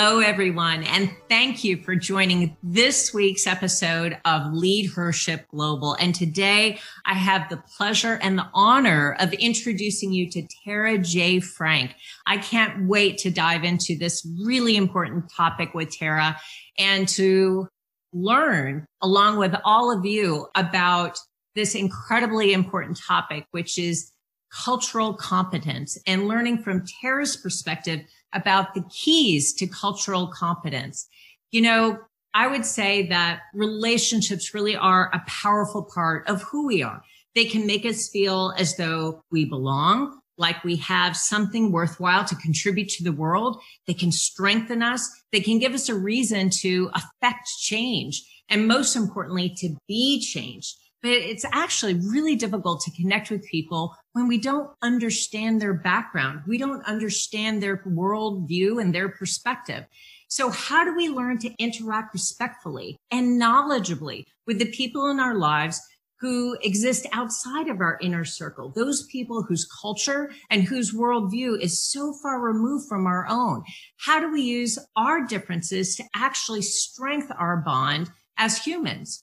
Hello, everyone, and thank you for joining this week's episode of Leadership Global. And today I have the pleasure and the honor of introducing you to Tara J. Frank. I can't wait to dive into this really important topic with Tara and to learn along with all of you about this incredibly important topic, which is cultural competence and learning from Tara's perspective about the keys to cultural competence. You know, I would say that relationships really are a powerful part of who we are. They can make us feel as though we belong, like we have something worthwhile to contribute to the world. They can strengthen us. They can give us a reason to affect change. And most importantly, to be changed but it's actually really difficult to connect with people when we don't understand their background. We don't understand their worldview and their perspective. So how do we learn to interact respectfully and knowledgeably with the people in our lives who exist outside of our inner circle, those people whose culture and whose worldview is so far removed from our own? How do we use our differences to actually strengthen our bond as humans?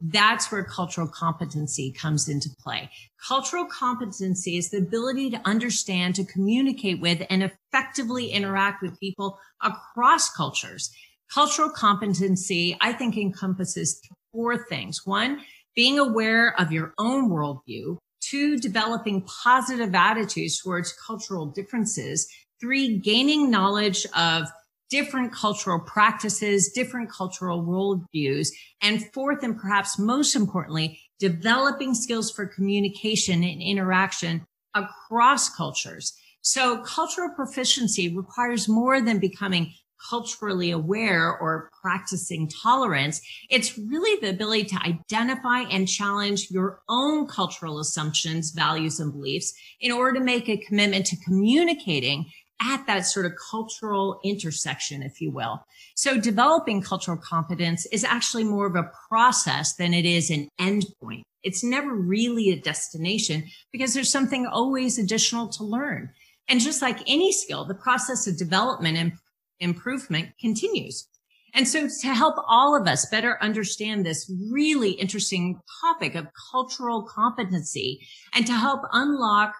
That's where cultural competency comes into play. Cultural competency is the ability to understand, to communicate with, and effectively interact with people across cultures. Cultural competency, I think, encompasses four things. One, being aware of your own worldview. Two, developing positive attitudes towards cultural differences. Three, gaining knowledge of different cultural practices, different cultural worldviews. And fourth, and perhaps most importantly, developing skills for communication and interaction across cultures. So cultural proficiency requires more than becoming culturally aware or practicing tolerance. It's really the ability to identify and challenge your own cultural assumptions, values, and beliefs in order to make a commitment to communicating at that sort of cultural intersection, if you will. So developing cultural competence is actually more of a process than it is an endpoint. It's never really a destination because there's something always additional to learn. And just like any skill, the process of development and improvement continues. And so to help all of us better understand this really interesting topic of cultural competency and to help unlock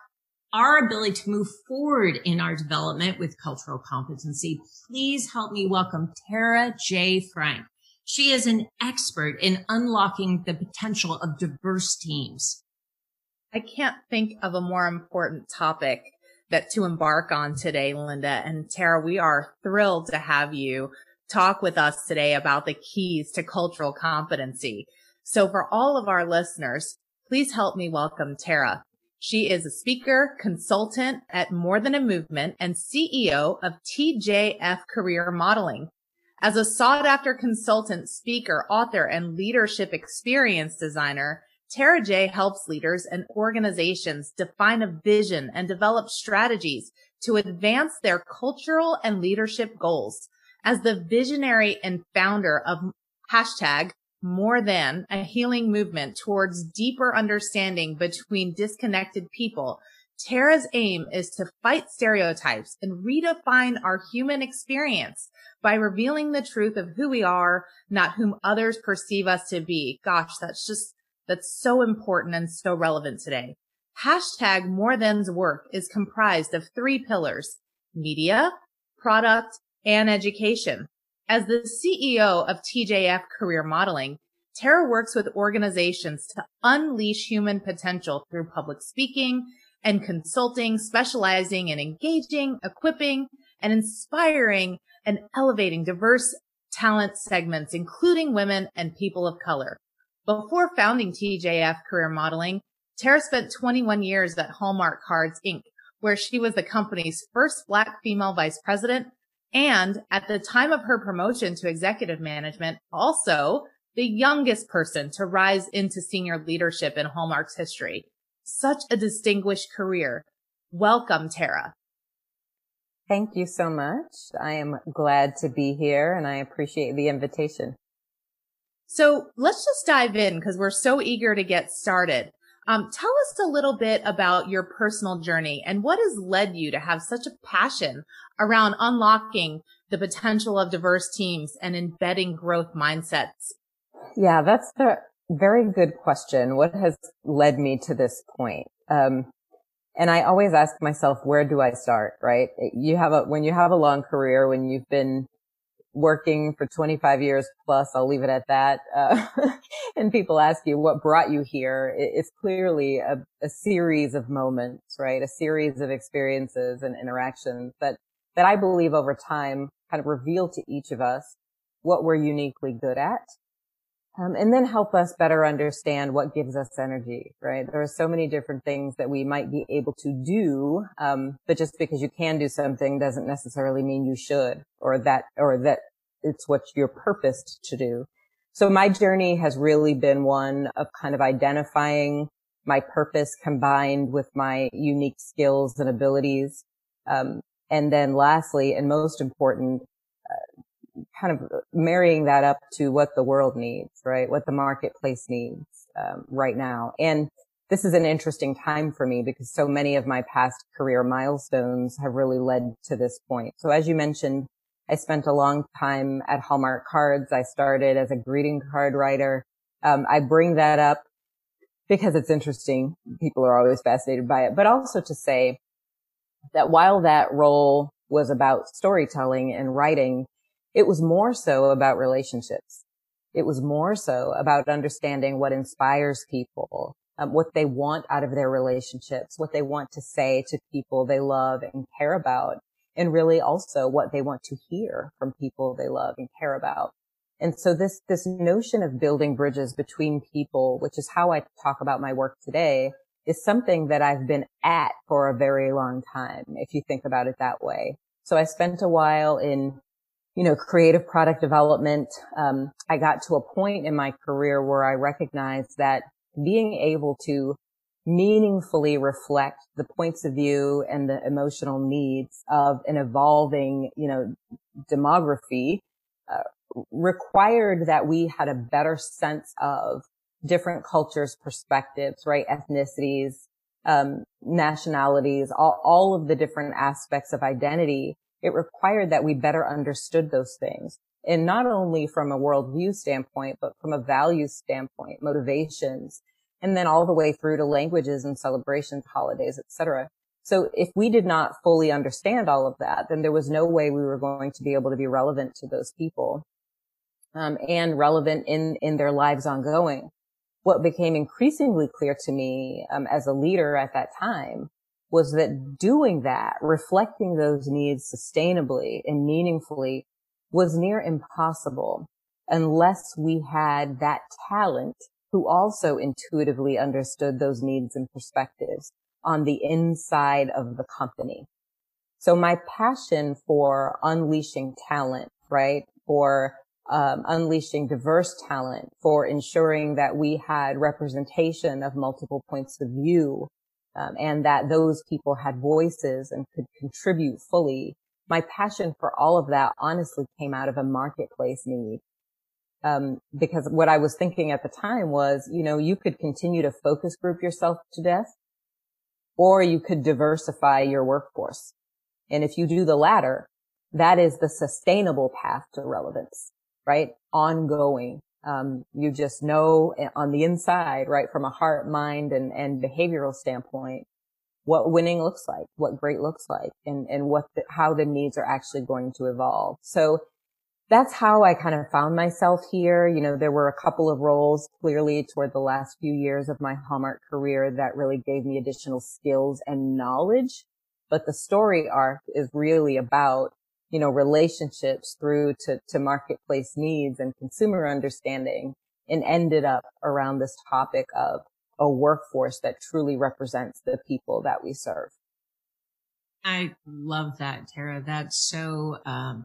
our ability to move forward in our development with cultural competency, please help me welcome Tara J. Frank. She is an expert in unlocking the potential of diverse teams. I can't think of a more important topic that to embark on today, Linda. And Tara, we are thrilled to have you talk with us today about the keys to cultural competency. So for all of our listeners, please help me welcome Tara. She is a speaker, consultant at More Than a Movement and CEO of TJF Career Modeling. As a sought after consultant, speaker, author, and leadership experience designer, Tara J helps leaders and organizations define a vision and develop strategies to advance their cultural and leadership goals. As the visionary and founder of hashtag more than a healing movement towards deeper understanding between disconnected people. Tara's aim is to fight stereotypes and redefine our human experience by revealing the truth of who we are, not whom others perceive us to be. Gosh, that's just, that's so important and so relevant today. Hashtag more than's work is comprised of three pillars, media, product, and education. As the CEO of TJF Career Modeling, Tara works with organizations to unleash human potential through public speaking and consulting, specializing in engaging, equipping, and inspiring and elevating diverse talent segments, including women and people of color. Before founding TJF Career Modeling, Tara spent 21 years at Hallmark Cards Inc., where she was the company's first black female vice president and at the time of her promotion to executive management, also the youngest person to rise into senior leadership in Hallmark's history. Such a distinguished career. Welcome, Tara. Thank you so much. I am glad to be here and I appreciate the invitation. So let's just dive in because we're so eager to get started. Um, tell us a little bit about your personal journey and what has led you to have such a passion around unlocking the potential of diverse teams and embedding growth mindsets. Yeah, that's a very good question. What has led me to this point? Um, and I always ask myself, where do I start? Right? You have a, when you have a long career, when you've been working for 25 years plus. I'll leave it at that. Uh, and people ask you what brought you here. It's clearly a, a, series of moments, right? A series of experiences and interactions that, that I believe over time kind of reveal to each of us what we're uniquely good at. Um, and then help us better understand what gives us energy, right? There are so many different things that we might be able to do, um, but just because you can do something doesn't necessarily mean you should, or that, or that it's what you're purposed to do. So my journey has really been one of kind of identifying my purpose combined with my unique skills and abilities. Um, and then lastly, and most important, kind of marrying that up to what the world needs, right? What the marketplace needs um, right now. And this is an interesting time for me because so many of my past career milestones have really led to this point. So as you mentioned, I spent a long time at Hallmark Cards. I started as a greeting card writer. Um, I bring that up because it's interesting. People are always fascinated by it, but also to say that while that role was about storytelling and writing, it was more so about relationships. It was more so about understanding what inspires people, um, what they want out of their relationships, what they want to say to people they love and care about, and really also what they want to hear from people they love and care about. And so this, this notion of building bridges between people, which is how I talk about my work today, is something that I've been at for a very long time, if you think about it that way. So I spent a while in you know, creative product development, um, I got to a point in my career where I recognized that being able to meaningfully reflect the points of view and the emotional needs of an evolving, you know, demography uh, required that we had a better sense of different cultures, perspectives, right? Ethnicities, um, nationalities, all, all of the different aspects of identity it required that we better understood those things. And not only from a worldview standpoint, but from a values standpoint, motivations, and then all the way through to languages and celebrations, holidays, etc. So if we did not fully understand all of that, then there was no way we were going to be able to be relevant to those people um, and relevant in in their lives ongoing. What became increasingly clear to me um, as a leader at that time was that doing that, reflecting those needs sustainably and meaningfully was near impossible unless we had that talent who also intuitively understood those needs and perspectives on the inside of the company. So my passion for unleashing talent, right? For um, unleashing diverse talent, for ensuring that we had representation of multiple points of view, um, and that those people had voices and could contribute fully. My passion for all of that honestly came out of a marketplace need. Um, because what I was thinking at the time was, you know, you could continue to focus group yourself to death or you could diversify your workforce. And if you do the latter, that is the sustainable path to relevance, right? Ongoing, um, you just know on the inside, right, from a heart, mind, and, and behavioral standpoint, what winning looks like, what great looks like, and, and what, the, how the needs are actually going to evolve. So that's how I kind of found myself here. You know, there were a couple of roles clearly toward the last few years of my Hallmark career that really gave me additional skills and knowledge. But the story arc is really about you know, relationships through to, to marketplace needs and consumer understanding and ended up around this topic of a workforce that truly represents the people that we serve. I love that, Tara. That's so, um,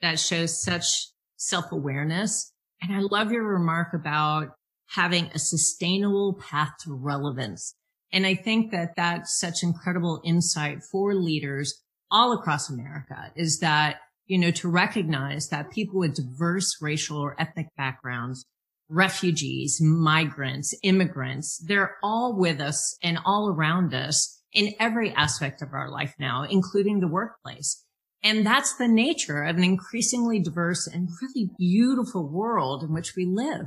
that shows such self awareness. And I love your remark about having a sustainable path to relevance. And I think that that's such incredible insight for leaders all across America is that, you know, to recognize that people with diverse racial or ethnic backgrounds, refugees, migrants, immigrants, they're all with us and all around us in every aspect of our life now, including the workplace. And that's the nature of an increasingly diverse and really beautiful world in which we live.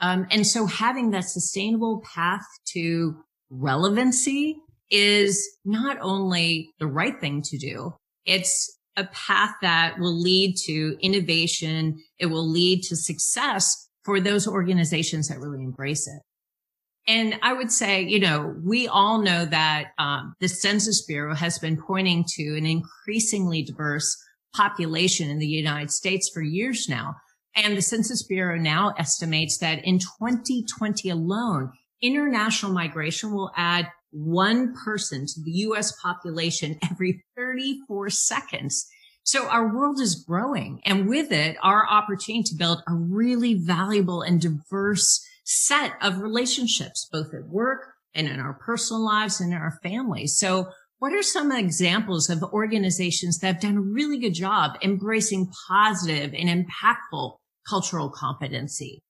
Um, and so having that sustainable path to relevancy is not only the right thing to do, it's a path that will lead to innovation. It will lead to success for those organizations that really embrace it. And I would say, you know, we all know that um, the Census Bureau has been pointing to an increasingly diverse population in the United States for years now. And the Census Bureau now estimates that in 2020 alone, international migration will add one person to the U.S. population every 34 seconds. So our world is growing and with it, our opportunity to build a really valuable and diverse set of relationships, both at work and in our personal lives and in our families. So what are some examples of organizations that have done a really good job embracing positive and impactful cultural competency?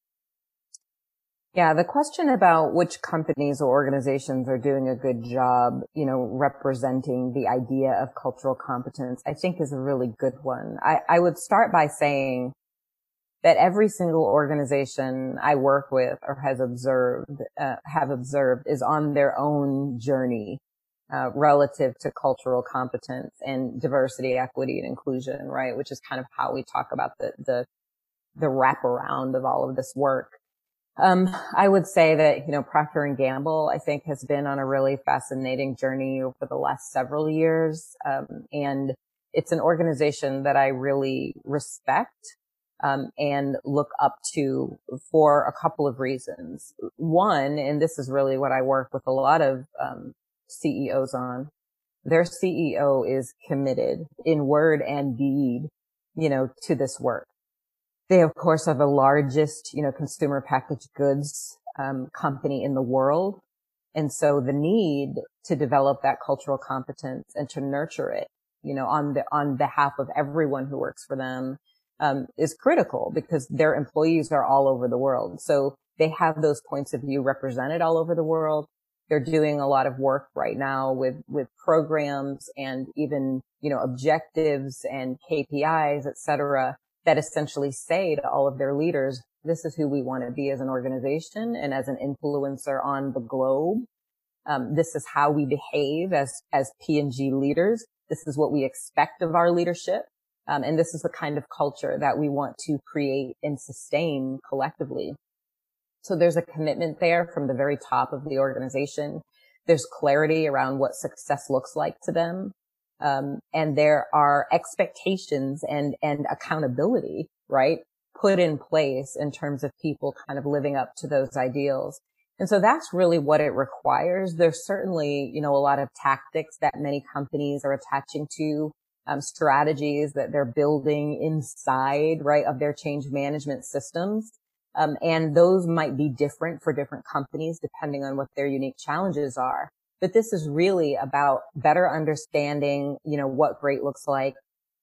Yeah, the question about which companies or organizations are doing a good job, you know, representing the idea of cultural competence, I think is a really good one. I, I would start by saying that every single organization I work with or has observed, uh, have observed is on their own journey, uh, relative to cultural competence and diversity, equity, and inclusion, right? Which is kind of how we talk about the, the, the wraparound of all of this work. Um, I would say that, you know, Procter and Gamble, I think has been on a really fascinating journey over the last several years. Um, and it's an organization that I really respect um, and look up to for a couple of reasons. One, and this is really what I work with a lot of um, CEOs on. Their CEO is committed in word and deed, you know, to this work. They, of course, are the largest, you know, consumer packaged goods um, company in the world. And so the need to develop that cultural competence and to nurture it, you know, on the, on behalf of everyone who works for them um, is critical because their employees are all over the world. So they have those points of view represented all over the world. They're doing a lot of work right now with, with programs and even, you know, objectives and KPIs, et cetera, that essentially say to all of their leaders, this is who we want to be as an organization and as an influencer on the globe. Um, this is how we behave as, as P&G leaders. This is what we expect of our leadership. Um, and this is the kind of culture that we want to create and sustain collectively. So there's a commitment there from the very top of the organization. There's clarity around what success looks like to them. Um, and there are expectations and, and accountability, right? Put in place in terms of people kind of living up to those ideals. And so that's really what it requires. There's certainly, you know, a lot of tactics that many companies are attaching to um, strategies that they're building inside, right, of their change management systems. Um, and those might be different for different companies depending on what their unique challenges are. But this is really about better understanding, you know, what great looks like,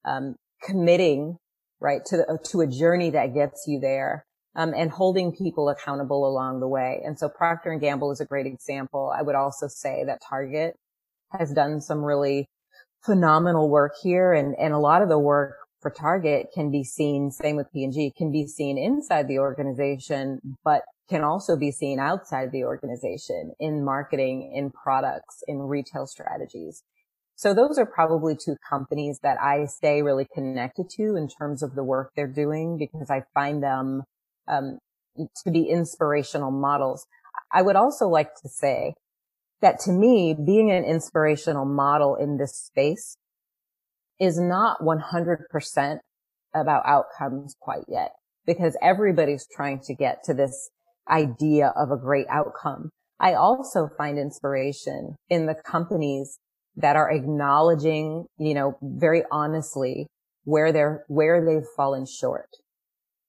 um, committing, right, to the, to a journey that gets you there, um, and holding people accountable along the way. And so Procter and Gamble is a great example. I would also say that Target has done some really phenomenal work here. And, and a lot of the work for Target can be seen, same with P&G, can be seen inside the organization, but can also be seen outside of the organization in marketing, in products, in retail strategies. So those are probably two companies that I stay really connected to in terms of the work they're doing because I find them um, to be inspirational models. I would also like to say that to me, being an inspirational model in this space is not 100% about outcomes quite yet because everybody's trying to get to this idea of a great outcome. I also find inspiration in the companies that are acknowledging, you know, very honestly where they're, where they've fallen short,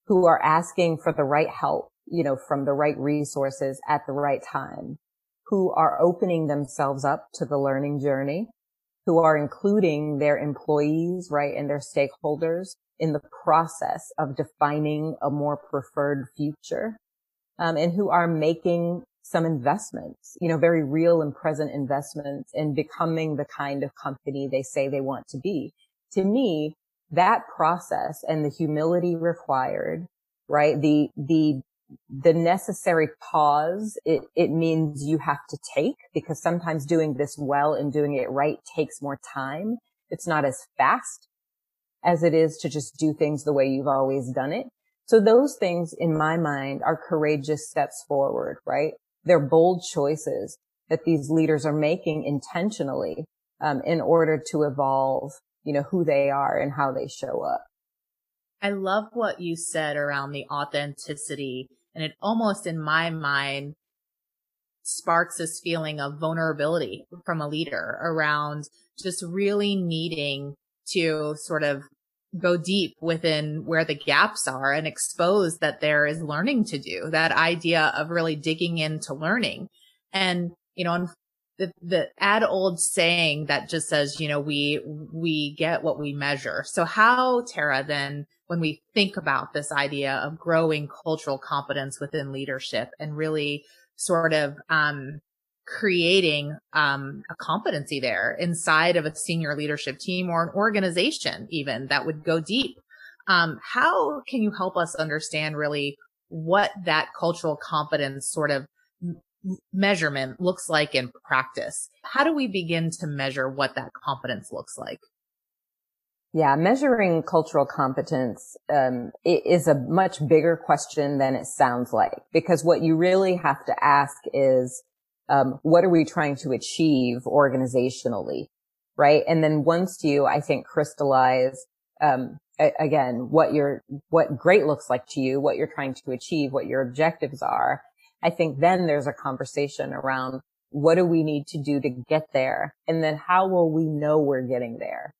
who are asking for the right help, you know, from the right resources at the right time, who are opening themselves up to the learning journey, who are including their employees, right, and their stakeholders in the process of defining a more preferred future, um, and who are making some investments, you know, very real and present investments in becoming the kind of company they say they want to be. To me, that process and the humility required, right? The, the, the necessary pause, it, it means you have to take because sometimes doing this well and doing it right takes more time. It's not as fast as it is to just do things the way you've always done it. So those things in my mind are courageous steps forward, right? They're bold choices that these leaders are making intentionally um, in order to evolve, you know, who they are and how they show up. I love what you said around the authenticity. And it almost in my mind sparks this feeling of vulnerability from a leader around just really needing to sort of go deep within where the gaps are and expose that there is learning to do. That idea of really digging into learning. And, you know, the, the ad old saying that just says, you know, we, we get what we measure. So how, Tara, then, when we think about this idea of growing cultural competence within leadership and really sort of, um, creating um, a competency there inside of a senior leadership team or an organization even that would go deep. Um, how can you help us understand really what that cultural competence sort of measurement looks like in practice? How do we begin to measure what that competence looks like? Yeah, measuring cultural competence um, is a much bigger question than it sounds like because what you really have to ask is um, what are we trying to achieve organizationally, right? And then once you, I think, crystallize um, a- again what your what great looks like to you, what you're trying to achieve, what your objectives are. I think then there's a conversation around what do we need to do to get there, and then how will we know we're getting there?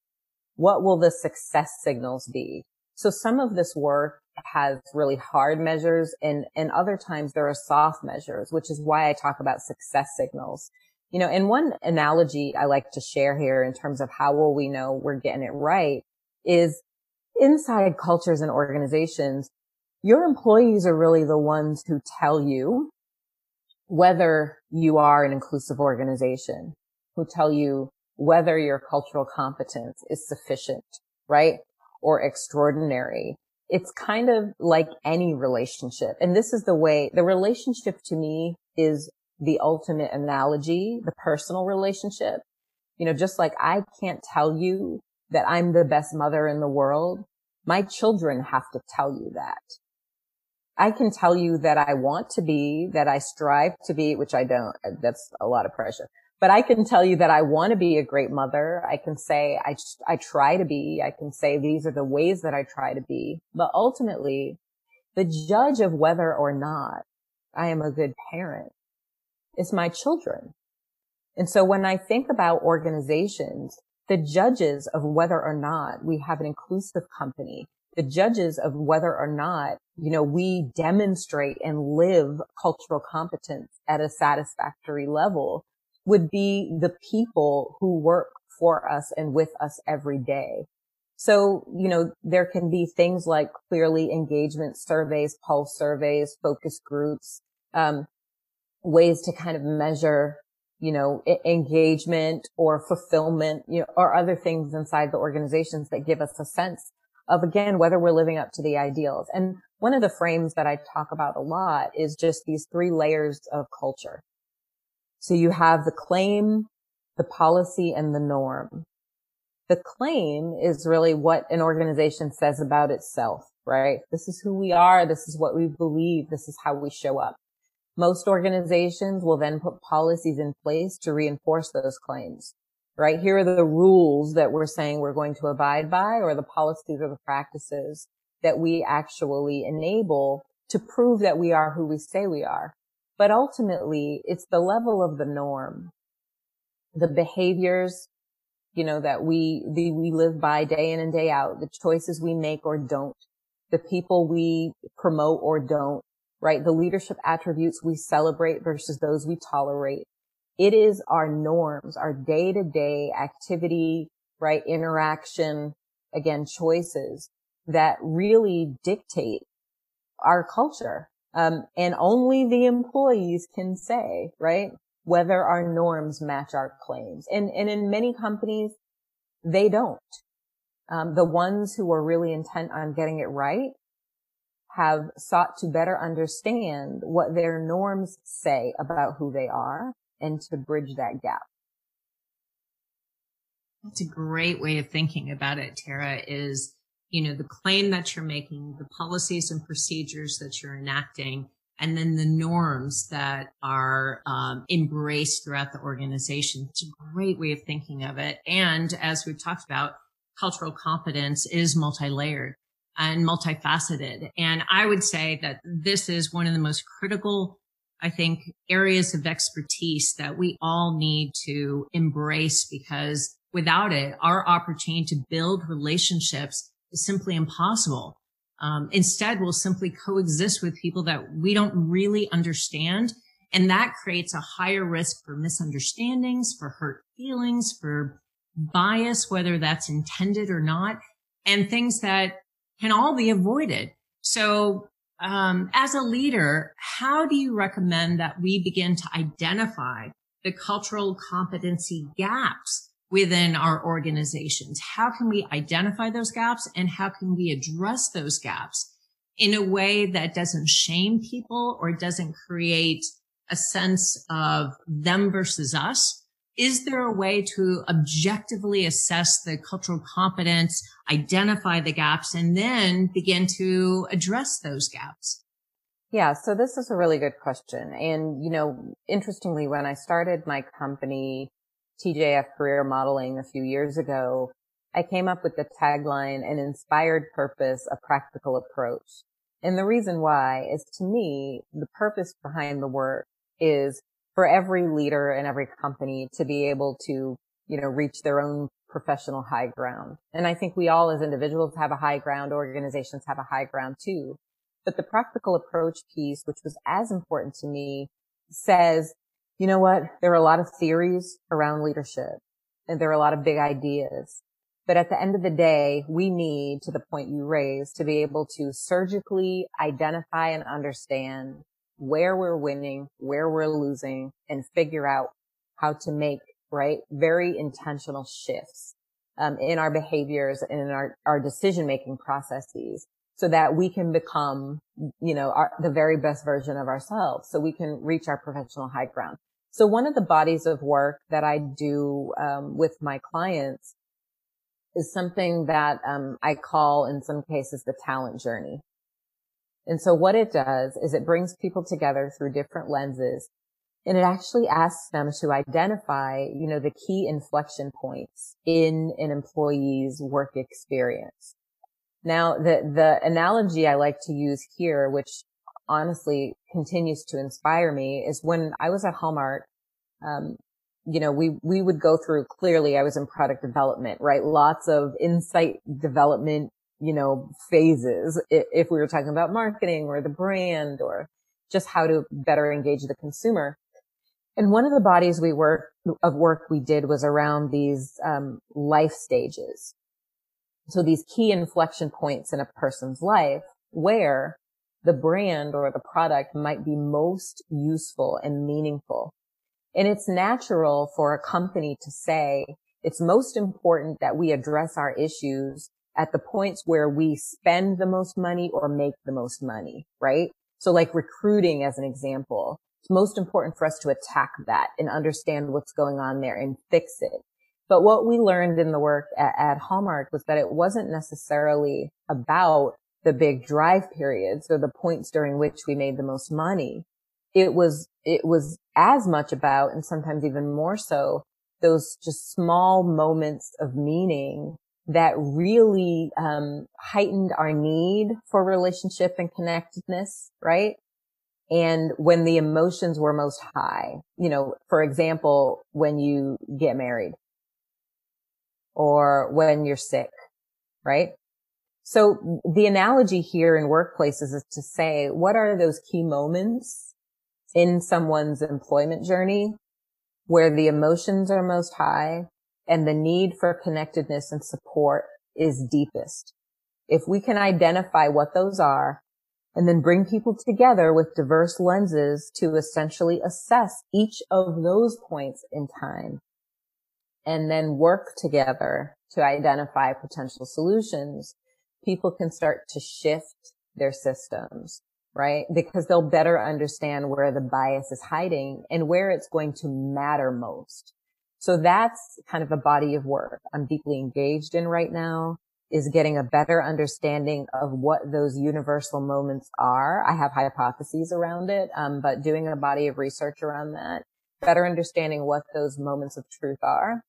What will the success signals be? So some of this work has really hard measures and, and other times there are soft measures, which is why I talk about success signals. You know, and one analogy I like to share here in terms of how will we know we're getting it right is inside cultures and organizations, your employees are really the ones who tell you whether you are an inclusive organization, who tell you whether your cultural competence is sufficient, right? Or extraordinary it's kind of like any relationship. And this is the way the relationship to me is the ultimate analogy, the personal relationship. You know, just like I can't tell you that I'm the best mother in the world. My children have to tell you that. I can tell you that I want to be, that I strive to be, which I don't. That's a lot of pressure but I can tell you that I want to be a great mother. I can say I, I try to be. I can say these are the ways that I try to be. But ultimately, the judge of whether or not I am a good parent is my children. And so when I think about organizations, the judges of whether or not we have an inclusive company, the judges of whether or not, you know, we demonstrate and live cultural competence at a satisfactory level would be the people who work for us and with us every day. So, you know, there can be things like clearly engagement surveys, pulse surveys, focus groups, um, ways to kind of measure, you know, engagement or fulfillment, you know, or other things inside the organizations that give us a sense of again, whether we're living up to the ideals. And one of the frames that I talk about a lot is just these three layers of culture. So you have the claim, the policy, and the norm. The claim is really what an organization says about itself, right? This is who we are. This is what we believe. This is how we show up. Most organizations will then put policies in place to reinforce those claims, right? Here are the rules that we're saying we're going to abide by or the policies or the practices that we actually enable to prove that we are who we say we are. But ultimately, it's the level of the norm, the behaviors, you know, that we, the, we live by day in and day out, the choices we make or don't, the people we promote or don't, right? The leadership attributes we celebrate versus those we tolerate. It is our norms, our day to day activity, right? Interaction, again, choices that really dictate our culture. Um, and only the employees can say, right, whether our norms match our claims. And, and in many companies, they don't. Um, the ones who are really intent on getting it right have sought to better understand what their norms say about who they are and to bridge that gap. That's a great way of thinking about it, Tara, is, you know, the claim that you're making, the policies and procedures that you're enacting, and then the norms that are um, embraced throughout the organization. It's a great way of thinking of it. And as we've talked about, cultural competence is multi-layered and multifaceted. And I would say that this is one of the most critical, I think, areas of expertise that we all need to embrace because without it, our opportunity to build relationships is simply impossible. Um, instead, we'll simply coexist with people that we don't really understand. And that creates a higher risk for misunderstandings, for hurt feelings, for bias, whether that's intended or not, and things that can all be avoided. So, um, as a leader, how do you recommend that we begin to identify the cultural competency gaps within our organizations? How can we identify those gaps and how can we address those gaps in a way that doesn't shame people or doesn't create a sense of them versus us, is there a way to objectively assess the cultural competence, identify the gaps, and then begin to address those gaps? Yeah, so this is a really good question. And, you know, interestingly, when I started my company, TJF Career Modeling a few years ago, I came up with the tagline, an inspired purpose, a practical approach. And the reason why is to me, the purpose behind the work is for every leader and every company to be able to, you know, reach their own professional high ground. And I think we all as individuals have a high ground, organizations have a high ground too. But the practical approach piece, which was as important to me, says, you know what? There are a lot of theories around leadership and there are a lot of big ideas. But at the end of the day, we need, to the point you raised, to be able to surgically identify and understand where we're winning, where we're losing, and figure out how to make, right, very intentional shifts um, in our behaviors and in our, our decision making processes so that we can become, you know, our, the very best version of ourselves so we can reach our professional high ground. So one of the bodies of work that I do um, with my clients is something that um, I call in some cases the talent journey. And so what it does is it brings people together through different lenses and it actually asks them to identify, you know, the key inflection points in an employee's work experience. Now, the, the analogy I like to use here, which honestly continues to inspire me is when I was at Hallmark, um, you know, we, we would go through clearly I was in product development, right? Lots of insight development you know, phases if we were talking about marketing or the brand or just how to better engage the consumer. And one of the bodies we work of work we did was around these um, life stages. So these key inflection points in a person's life where the brand or the product might be most useful and meaningful. And it's natural for a company to say it's most important that we address our issues at the points where we spend the most money or make the most money, right? So like recruiting as an example, it's most important for us to attack that and understand what's going on there and fix it. But what we learned in the work at, at Hallmark was that it wasn't necessarily about the big drive periods or the points during which we made the most money. It was, it was as much about, and sometimes even more so, those just small moments of meaning that really um, heightened our need for relationship and connectedness, right? and when the emotions were most high. You know, for example, when you get married or when you're sick, right? So the analogy here in workplaces is to say, what are those key moments in someone's employment journey where the emotions are most high and the need for connectedness and support is deepest? If we can identify what those are and then bring people together with diverse lenses to essentially assess each of those points in time and then work together to identify potential solutions, people can start to shift their systems, right? Because they'll better understand where the bias is hiding and where it's going to matter most. So that's kind of a body of work I'm deeply engaged in right now is getting a better understanding of what those universal moments are. I have hypotheses around it, um, but doing a body of research around that, better understanding what those moments of truth are,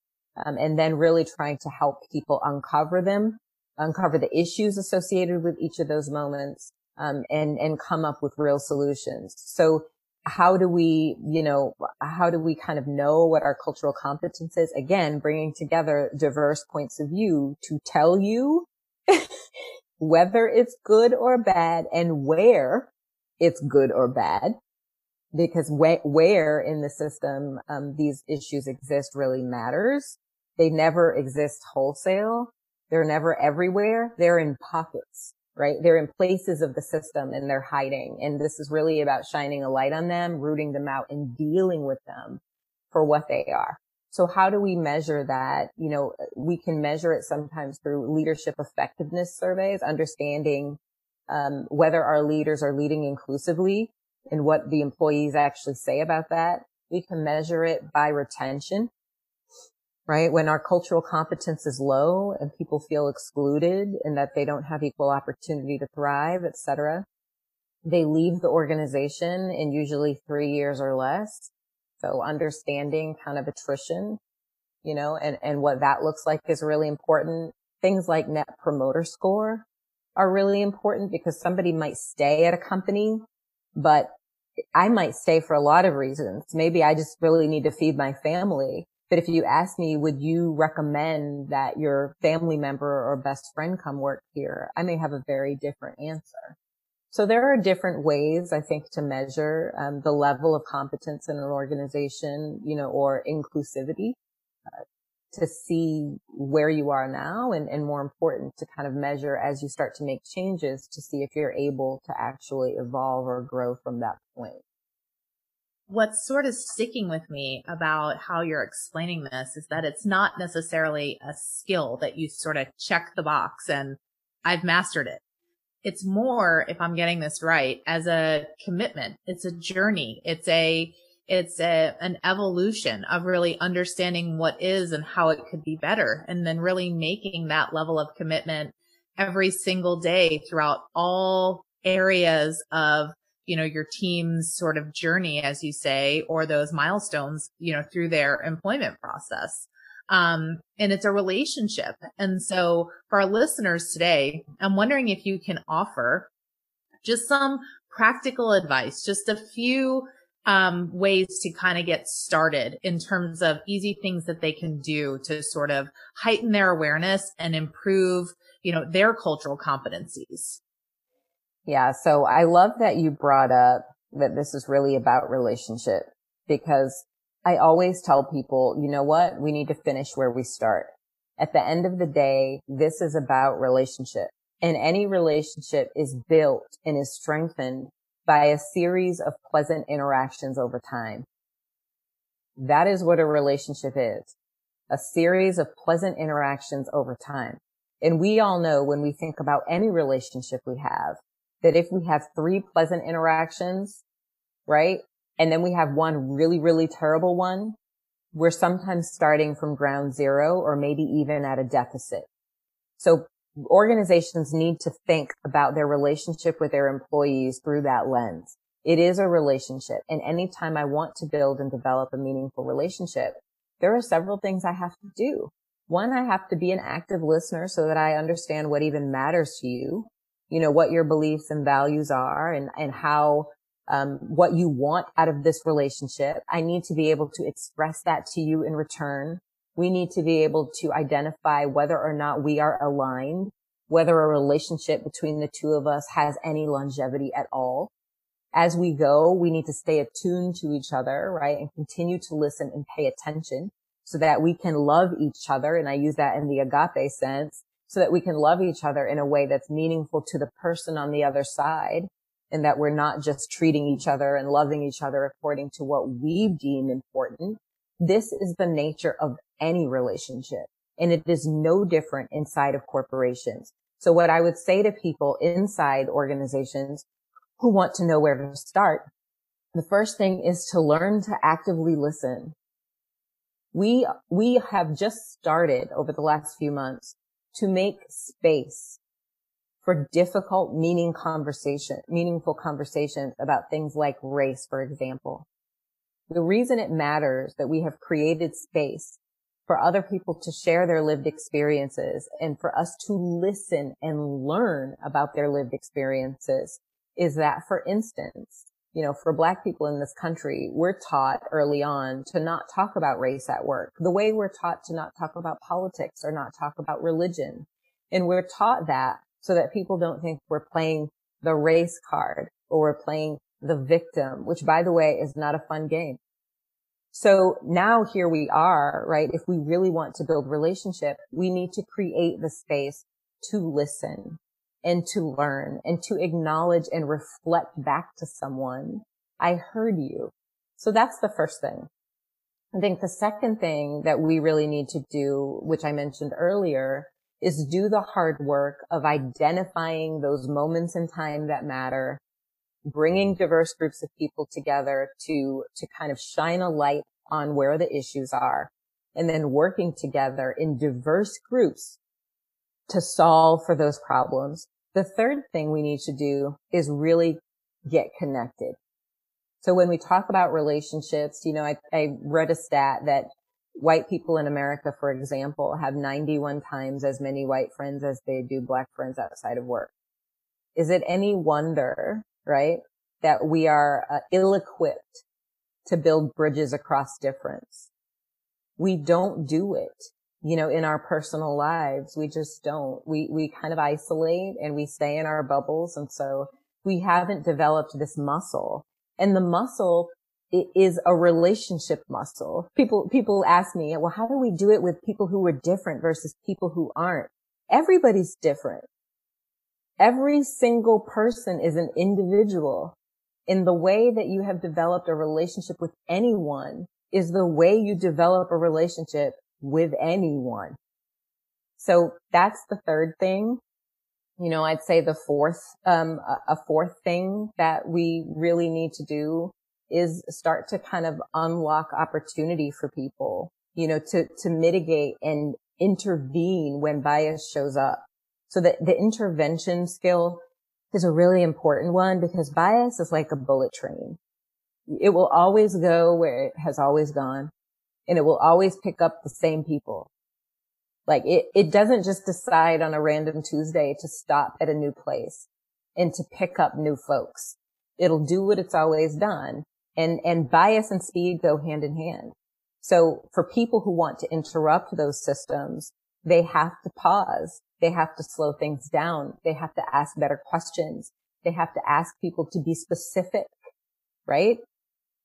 um, and then really trying to help people uncover them, uncover the issues associated with each of those moments, um, and and come up with real solutions. So how do we, you know, how do we kind of know what our cultural competence is? Again, bringing together diverse points of view to tell you whether it's good or bad and where it's good or bad. Because wh- where in the system um, these issues exist really matters. They never exist wholesale. They're never everywhere. They're in pockets right? They're in places of the system and they're hiding. And this is really about shining a light on them, rooting them out and dealing with them for what they are. So how do we measure that? You know, we can measure it sometimes through leadership effectiveness surveys, understanding um, whether our leaders are leading inclusively and what the employees actually say about that. We can measure it by retention right? When our cultural competence is low and people feel excluded and that they don't have equal opportunity to thrive, et cetera, they leave the organization in usually three years or less. So understanding kind of attrition, you know, and, and what that looks like is really important. Things like net promoter score are really important because somebody might stay at a company, but I might stay for a lot of reasons. Maybe I just really need to feed my family but if you ask me, would you recommend that your family member or best friend come work here? I may have a very different answer. So there are different ways, I think, to measure um, the level of competence in an organization, you know, or inclusivity uh, to see where you are now and, and more important to kind of measure as you start to make changes to see if you're able to actually evolve or grow from that point what's sort of sticking with me about how you're explaining this is that it's not necessarily a skill that you sort of check the box and I've mastered it. It's more, if I'm getting this right, as a commitment. It's a journey. It's a, it's a, an evolution of really understanding what is and how it could be better. And then really making that level of commitment every single day throughout all areas of you know, your team's sort of journey, as you say, or those milestones, you know, through their employment process. Um, and it's a relationship. And so for our listeners today, I'm wondering if you can offer just some practical advice, just a few um, ways to kind of get started in terms of easy things that they can do to sort of heighten their awareness and improve, you know, their cultural competencies. Yeah. So I love that you brought up that this is really about relationship because I always tell people, you know what? We need to finish where we start. At the end of the day, this is about relationship and any relationship is built and is strengthened by a series of pleasant interactions over time. That is what a relationship is. A series of pleasant interactions over time. And we all know when we think about any relationship we have, that if we have three pleasant interactions, right? And then we have one really, really terrible one, we're sometimes starting from ground zero or maybe even at a deficit. So organizations need to think about their relationship with their employees through that lens. It is a relationship. And anytime I want to build and develop a meaningful relationship, there are several things I have to do. One, I have to be an active listener so that I understand what even matters to you you know, what your beliefs and values are and, and how um, what you want out of this relationship. I need to be able to express that to you in return. We need to be able to identify whether or not we are aligned, whether a relationship between the two of us has any longevity at all. As we go, we need to stay attuned to each other, right? And continue to listen and pay attention so that we can love each other. And I use that in the agape sense so that we can love each other in a way that's meaningful to the person on the other side and that we're not just treating each other and loving each other according to what we deem important. This is the nature of any relationship and it is no different inside of corporations. So what I would say to people inside organizations who want to know where to start, the first thing is to learn to actively listen. We, we have just started over the last few months to make space for difficult, meaning conversation, meaningful conversations about things like race, for example. The reason it matters that we have created space for other people to share their lived experiences and for us to listen and learn about their lived experiences is that, for instance, you know, for black people in this country, we're taught early on to not talk about race at work, the way we're taught to not talk about politics or not talk about religion. And we're taught that so that people don't think we're playing the race card or we're playing the victim, which by the way is not a fun game. So now here we are, right? If we really want to build relationship, we need to create the space to listen, and to learn and to acknowledge and reflect back to someone. I heard you. So that's the first thing. I think the second thing that we really need to do, which I mentioned earlier, is do the hard work of identifying those moments in time that matter, bringing diverse groups of people together to, to kind of shine a light on where the issues are and then working together in diverse groups to solve for those problems. The third thing we need to do is really get connected. So when we talk about relationships, you know, I, I read a stat that white people in America, for example, have 91 times as many white friends as they do black friends outside of work. Is it any wonder, right, that we are uh, ill-equipped to build bridges across difference? We don't do it you know, in our personal lives. We just don't. We, we kind of isolate and we stay in our bubbles. And so we haven't developed this muscle and the muscle is a relationship muscle. People, people ask me, well, how do we do it with people who are different versus people who aren't? Everybody's different. Every single person is an individual. In the way that you have developed a relationship with anyone is the way you develop a relationship with anyone. So that's the third thing. You know, I'd say the fourth, um, a fourth thing that we really need to do is start to kind of unlock opportunity for people, you know, to, to mitigate and intervene when bias shows up. So that the intervention skill is a really important one because bias is like a bullet train. It will always go where it has always gone and it will always pick up the same people. Like it, it doesn't just decide on a random Tuesday to stop at a new place and to pick up new folks. It'll do what it's always done and, and bias and speed go hand in hand. So for people who want to interrupt those systems, they have to pause. They have to slow things down. They have to ask better questions. They have to ask people to be specific, right?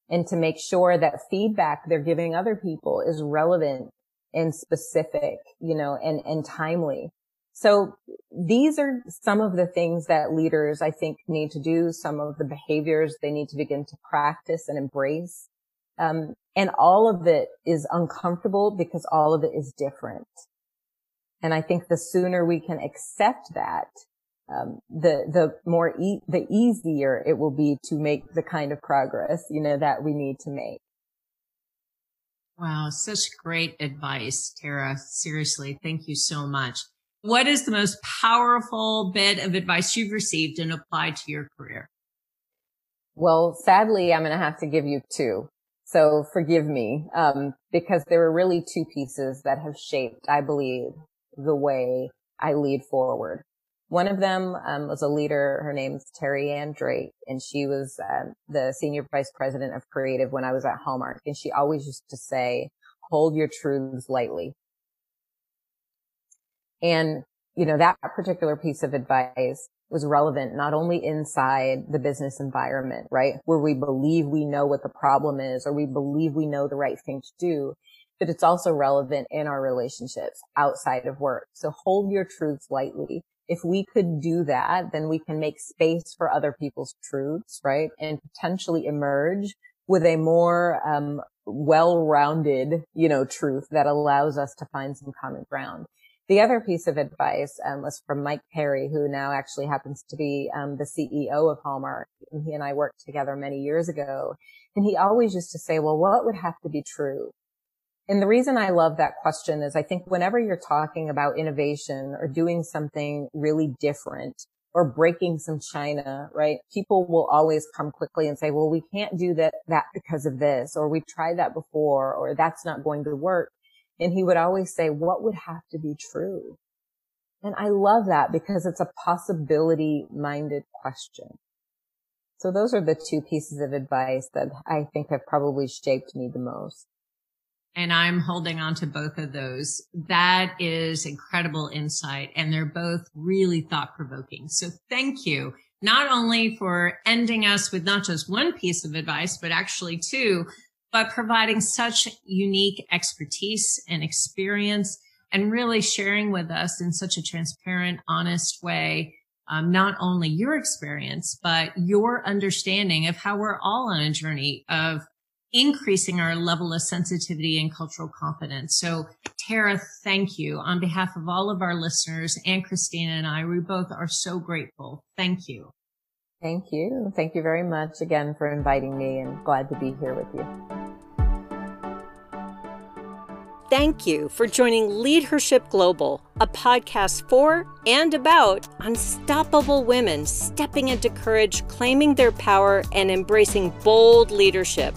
And to make sure that feedback they're giving other people is relevant and specific, you know, and, and timely. So these are some of the things that leaders, I think, need to do, some of the behaviors they need to begin to practice and embrace. Um, and all of it is uncomfortable because all of it is different. And I think the sooner we can accept that, um, the the more e- the easier it will be to make the kind of progress you know that we need to make. Wow, such great advice, Tara. Seriously, thank you so much. What is the most powerful bit of advice you've received and applied to your career? Well, sadly, I'm going to have to give you two. So forgive me, um, because there are really two pieces that have shaped, I believe, the way I lead forward. One of them um, was a leader. Her name's Terry Ann Drake, and she was um, the senior vice president of creative when I was at Hallmark. And she always used to say, hold your truths lightly. And, you know, that particular piece of advice was relevant not only inside the business environment, right? Where we believe we know what the problem is or we believe we know the right thing to do, but it's also relevant in our relationships outside of work. So hold your truths lightly. If we could do that, then we can make space for other people's truths, right? And potentially emerge with a more, um, well-rounded, you know, truth that allows us to find some common ground. The other piece of advice um, was from Mike Perry, who now actually happens to be um, the CEO of Hallmark. And he and I worked together many years ago. And he always used to say, well, what would have to be true? And the reason I love that question is I think whenever you're talking about innovation or doing something really different or breaking some china, right? People will always come quickly and say, well, we can't do that, that because of this, or we've tried that before, or that's not going to work. And he would always say, what would have to be true? And I love that because it's a possibility minded question. So those are the two pieces of advice that I think have probably shaped me the most. And I'm holding on to both of those. That is incredible insight. And they're both really thought provoking. So thank you not only for ending us with not just one piece of advice, but actually two, but providing such unique expertise and experience and really sharing with us in such a transparent, honest way, um, not only your experience, but your understanding of how we're all on a journey of increasing our level of sensitivity and cultural competence. So Tara, thank you on behalf of all of our listeners and Christina and I, we both are so grateful. Thank you. Thank you. Thank you very much again for inviting me and glad to be here with you. Thank you for joining Leadership Global, a podcast for and about unstoppable women stepping into courage, claiming their power, and embracing bold leadership.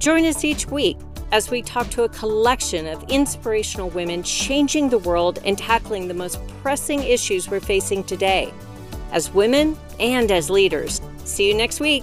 Join us each week as we talk to a collection of inspirational women changing the world and tackling the most pressing issues we're facing today, as women and as leaders. See you next week.